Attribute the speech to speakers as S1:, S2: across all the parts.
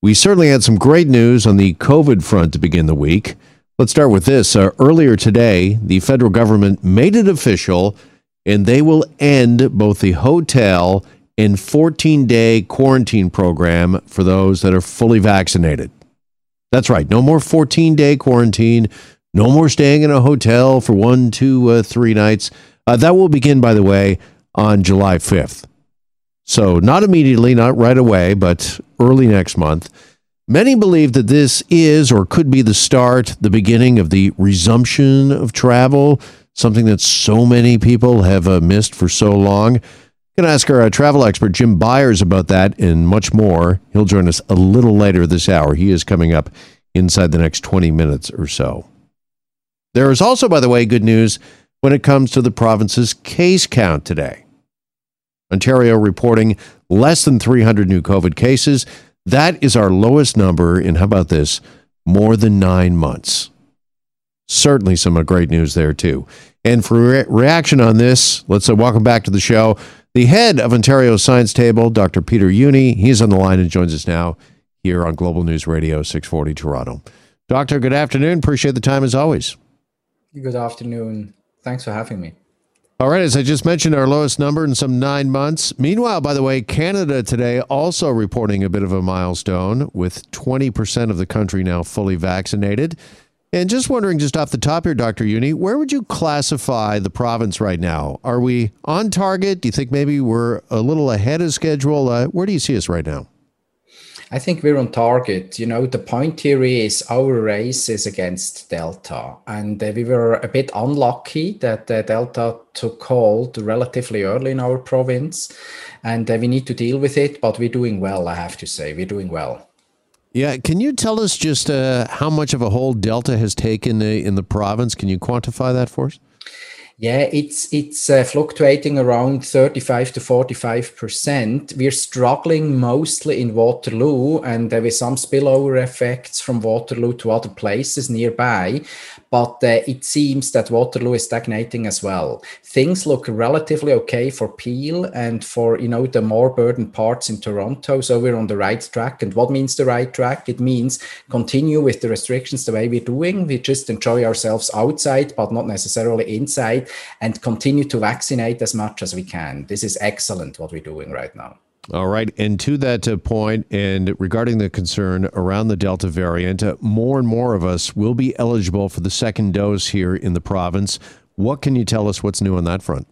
S1: We certainly had some great news on the COVID front to begin the week. Let's start with this. Uh, earlier today, the federal government made it official, and they will end both the hotel and 14 day quarantine program for those that are fully vaccinated. That's right. No more 14 day quarantine. No more staying in a hotel for one, two, uh, three nights. Uh, that will begin, by the way, on July 5th. So, not immediately, not right away, but early next month. Many believe that this is or could be the start, the beginning of the resumption of travel, something that so many people have uh, missed for so long. I'm going to ask our uh, travel expert, Jim Byers, about that and much more. He'll join us a little later this hour. He is coming up inside the next 20 minutes or so. There is also, by the way, good news when it comes to the province's case count today. Ontario reporting less than 300 new COVID cases. That is our lowest number in, how about this, more than nine months. Certainly some uh, great news there, too. And for re- reaction on this, let's uh, welcome back to the show the head of Ontario's Science Table, Dr. Peter Jüni. He's on the line and joins us now here on Global News Radio 640 Toronto. Doctor, good afternoon. Appreciate the time as always.
S2: Good afternoon. Thanks for having me.
S1: All right, as I just mentioned, our lowest number in some nine months. Meanwhile, by the way, Canada today also reporting a bit of a milestone with 20% of the country now fully vaccinated. And just wondering, just off the top here, Dr. Jüni, where would you classify the province right now? Are we on target? Do you think maybe we're a little ahead of schedule? Uh, where do you see us right now?
S2: I think we're on target. You know, the point here is our race is against Delta, and uh, we were a bit unlucky that uh, Delta took hold relatively early in our province, and uh, we need to deal with it. But we're doing well, I have to say. We're doing well.
S1: Yeah, can you tell us just uh, how much of a hold Delta has taken in the province? Can you quantify that for us?
S2: Yeah, it's it's uh, fluctuating around 35 to 45 percent. We're struggling mostly in Waterloo, and there some spillover effects from Waterloo to other places nearby. But uh, it seems that Waterloo is stagnating as well. Things look relatively okay for Peel and for you know the more burdened parts in Toronto. So we're on the right track. And what means the right track? It means continue with the restrictions the way we're doing. We just enjoy ourselves outside, but not necessarily inside and continue to vaccinate as much as we can. This is excellent what we're doing right now.
S1: All right. And to that uh, point, and regarding the concern around the Delta variant, uh, more and more of us will be eligible for the second dose here in the province. What can you tell us what's new on that front?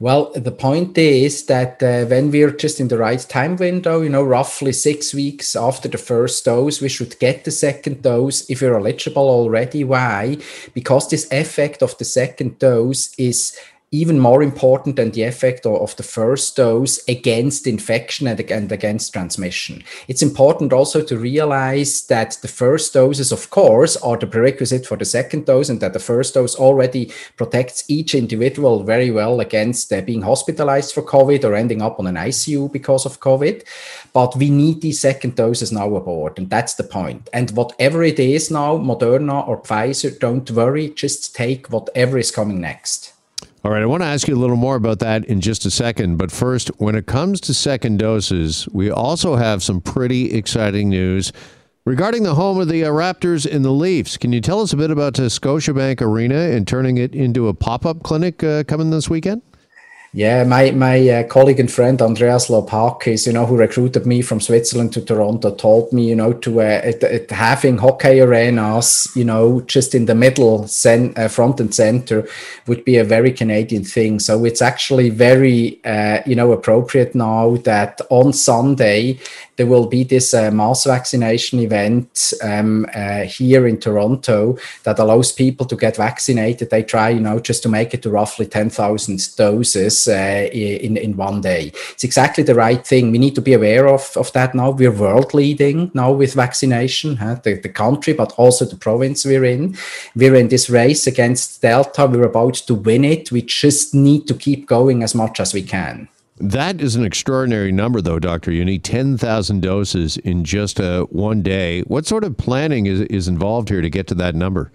S2: Well, the point is that uh, when we're just in the right time window, you know, roughly six weeks after the first dose, we should get the second dose if we're eligible already. Why? Because this effect of the second dose is even more important than the effect of the first dose against infection and, against transmission. It's important also to realize that the first doses, of course, are the prerequisite for the second dose, and that the first dose already protects each individual very well against uh, being hospitalized for COVID or ending up on an ICU because of COVID. But we need these second doses now aboard, and that's the point. And whatever it is now, Moderna or Pfizer, don't worry, just take whatever is coming next.
S1: All right, I want to ask you a little more about that in just a second. But first, when it comes to second doses, we also have some pretty exciting news regarding the home of the uh, Raptors and the Leafs. Can you tell us a bit about uh, Scotiabank Arena and turning it into a pop up clinic uh, coming this weekend?
S2: Yeah, my my uh, colleague and friend Andreas Laupacis, you know, who recruited me from Switzerland to Toronto, told me, you know, to uh, having hockey arenas, you know, just in the middle, cen- uh, front and center, would be a very Canadian thing. So it's actually very, uh, you know, appropriate now that on Sunday there will be this uh, mass vaccination event um, uh, here in Toronto that allows people to get vaccinated. They try, you know, just to make it to roughly ten thousand doses uh, in in one day. It's exactly the right thing. We need to be aware of of that now. We're world leading now with vaccination, huh? the, the country, but also the province we're in. We're in this race against Delta. We're about to win it. We just need to keep going as much as we can.
S1: That is an extraordinary number, though, Doctor. You need 10,000 doses in just uh, one day. What sort of planning is, is involved here to get to that number?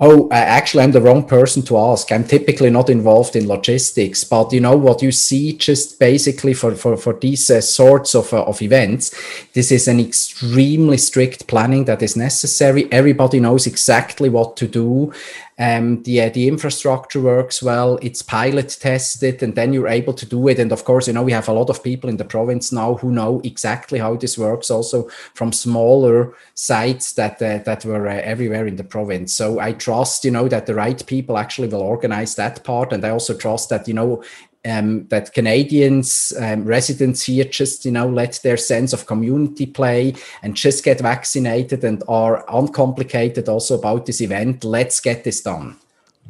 S2: Oh, actually, I'm the wrong person to ask. I'm typically not involved in logistics, but you know what you see just basically for for for these uh, sorts of uh, of events, this is an extremely strict planning that is necessary. Everybody knows exactly what to do, um, the uh, the infrastructure works well. It's pilot tested, and then you're able to do it. And of course, you know we have a lot of people in the province now who know exactly how this works, also from smaller sites that uh, that were uh, everywhere in the province. So I trust, you know, that the right people actually will organize that part, and I also trust that you know um, that Canadians, um, residents here, just you know let their sense of community play and just get vaccinated and are uncomplicated also about this event. Let's get this done.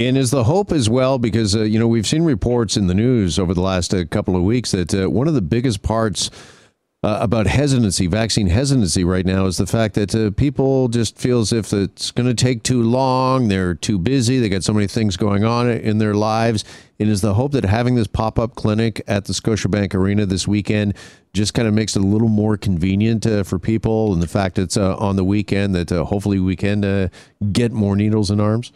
S1: And is the hope as well because uh, you know we've seen reports in the news over the last uh, couple of weeks that uh, one of the biggest parts uh, about hesitancy, vaccine hesitancy right now is the fact that uh, people just feel as if it's going to take too long. They're too busy. They got so many things going on in their lives. It is the hope that having this pop up clinic at the Scotiabank Arena this weekend just kind of makes it a little more convenient uh, for people, and the fact it's uh, on the weekend that uh, hopefully we can uh, get more needles in arms.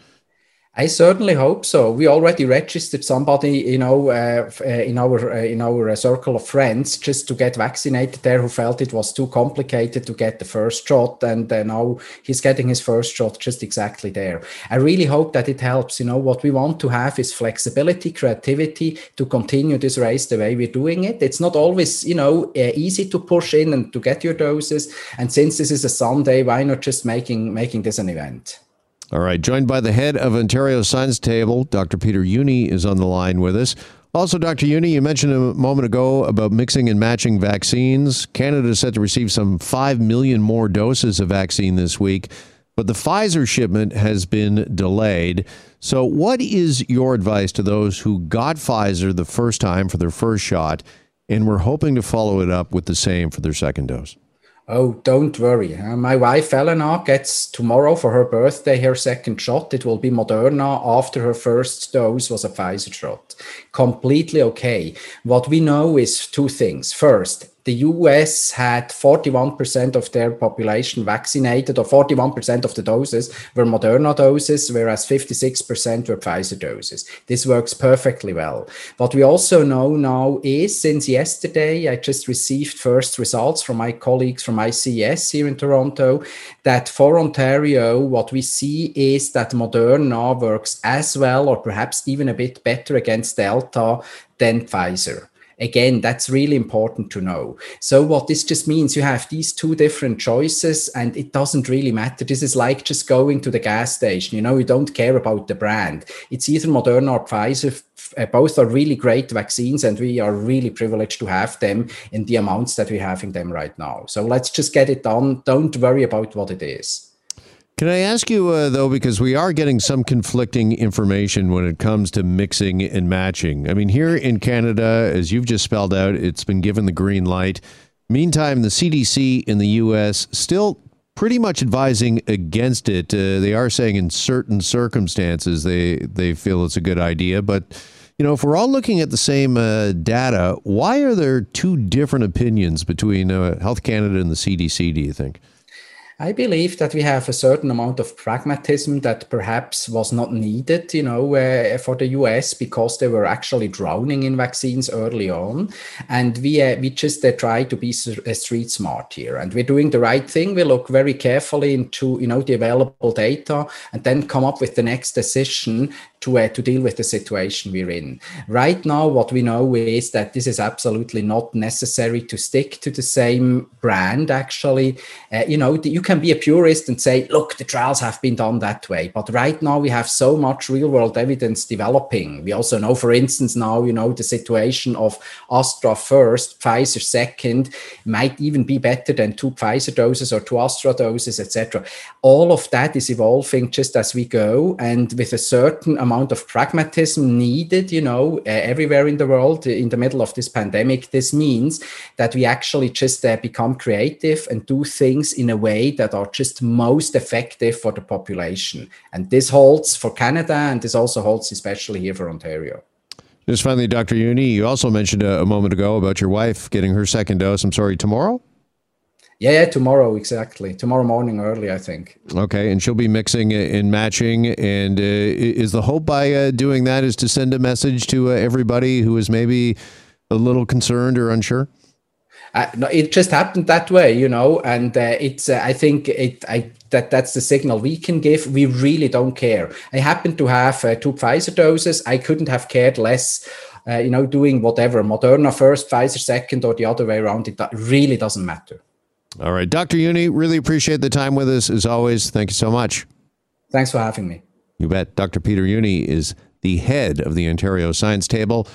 S2: I certainly hope so. We already registered somebody, you know, uh, uh in our uh, in our uh, circle of friends just to get vaccinated there, who felt it was too complicated to get the first shot, and uh, now he's getting his first shot just exactly there. I really hope that it helps. You know, what we want to have is flexibility, creativity to continue this race the way we're doing it. It's not always, you know, uh, easy to push in and to get your doses. And since this is a Sunday, why not just making making this an event?
S1: All right, joined by the head of Ontario Science Table, Dr. Peter Jüni is on the line with us. Also, Dr. Jüni, you mentioned a moment ago about mixing and matching vaccines. Canada is set to receive some 5 million more doses of vaccine this week, but the Pfizer shipment has been delayed. So, what is your advice to those who got Pfizer the first time for their first shot and were hoping to follow it up with the same for their second dose?
S2: Oh, don't worry. Uh, my wife Elena gets tomorrow for her birthday her second shot. It will be Moderna after her first dose was a Pfizer shot. Completely okay. What we know is two things. First, the US had 41% of their population vaccinated, or 41% of the doses were Moderna doses, whereas 56% were Pfizer doses. This works perfectly well. What we also know now is since yesterday, I just received first results from my colleagues from ICES here in Toronto that for Ontario, what we see is that Moderna works as well, or perhaps even a bit better against Delta than Pfizer. Again, that's really important to know. So, what this just means, you have these two different choices, and it doesn't really matter. This is like just going to the gas station. You know, you don't care about the brand. It's either Moderna or Pfizer. Uh, both are really great vaccines, and we are really privileged to have them in the amounts that we're having them right now. So, let's just get it done. Don't worry about what it is.
S1: Can I ask you, uh, though, because we are getting some conflicting information when it comes to mixing and matching? I mean, here in Canada, as you've just spelled out, it's been given the green light. Meantime, the CDC in the U.S. still pretty much advising against it. Uh, they are saying in certain circumstances they, they feel it's a good idea. But, you know, if we're all looking at the same uh, data, why are there two different opinions between uh, Health Canada and the CDC, do you think?
S2: I believe that we have a certain amount of pragmatism that perhaps was not needed, you know, uh, for the US because they were actually drowning in vaccines early on, and we uh, we just uh, try to be uh, street smart here, and we're doing the right thing. We look very carefully into you know the available data, and then come up with the next decision to uh, to deal with the situation we're in. Right now, what we know is that this is absolutely not necessary to stick to the same brand. Actually, uh, you know, you can be a purist and say, look, the trials have been done that way. But right now, we have so much real world evidence developing. We also know, for instance, now, you know, the situation of Astra first, Pfizer second might even be better than two Pfizer doses or two Astra doses, etc. All of that is evolving just as we go. And with a certain amount of pragmatism needed, you know, uh, everywhere in the world in the middle of this pandemic, this means that we actually just uh, become creative and do things in a way that are just most effective for the population. And this holds for Canada and this also holds especially here for Ontario.
S1: Just finally, Dr. Jüni, you also mentioned a, a moment ago about your wife getting her second dose. I'm sorry, tomorrow?
S2: Yeah, yeah, tomorrow exactly. Tomorrow morning early, I think.
S1: Okay, and she'll be mixing and matching. And uh, is the hope by uh, doing that is to send a message to uh, everybody who is maybe a little concerned or unsure?
S2: Uh, no, it just happened that way, you know, and uh, it's. Uh, I think it. I that that's the signal we can give. We really don't care. I happen to have uh, two Pfizer doses. I couldn't have cared less. Uh, you know, doing whatever Moderna first, Pfizer second, or the other way around. It really doesn't matter.
S1: All right, Dr. Juni, really appreciate the time with us as always. Thank you so much.
S2: Thanks for having me.
S1: You bet. Dr. Peter Juni is the head of the Ontario Science Table.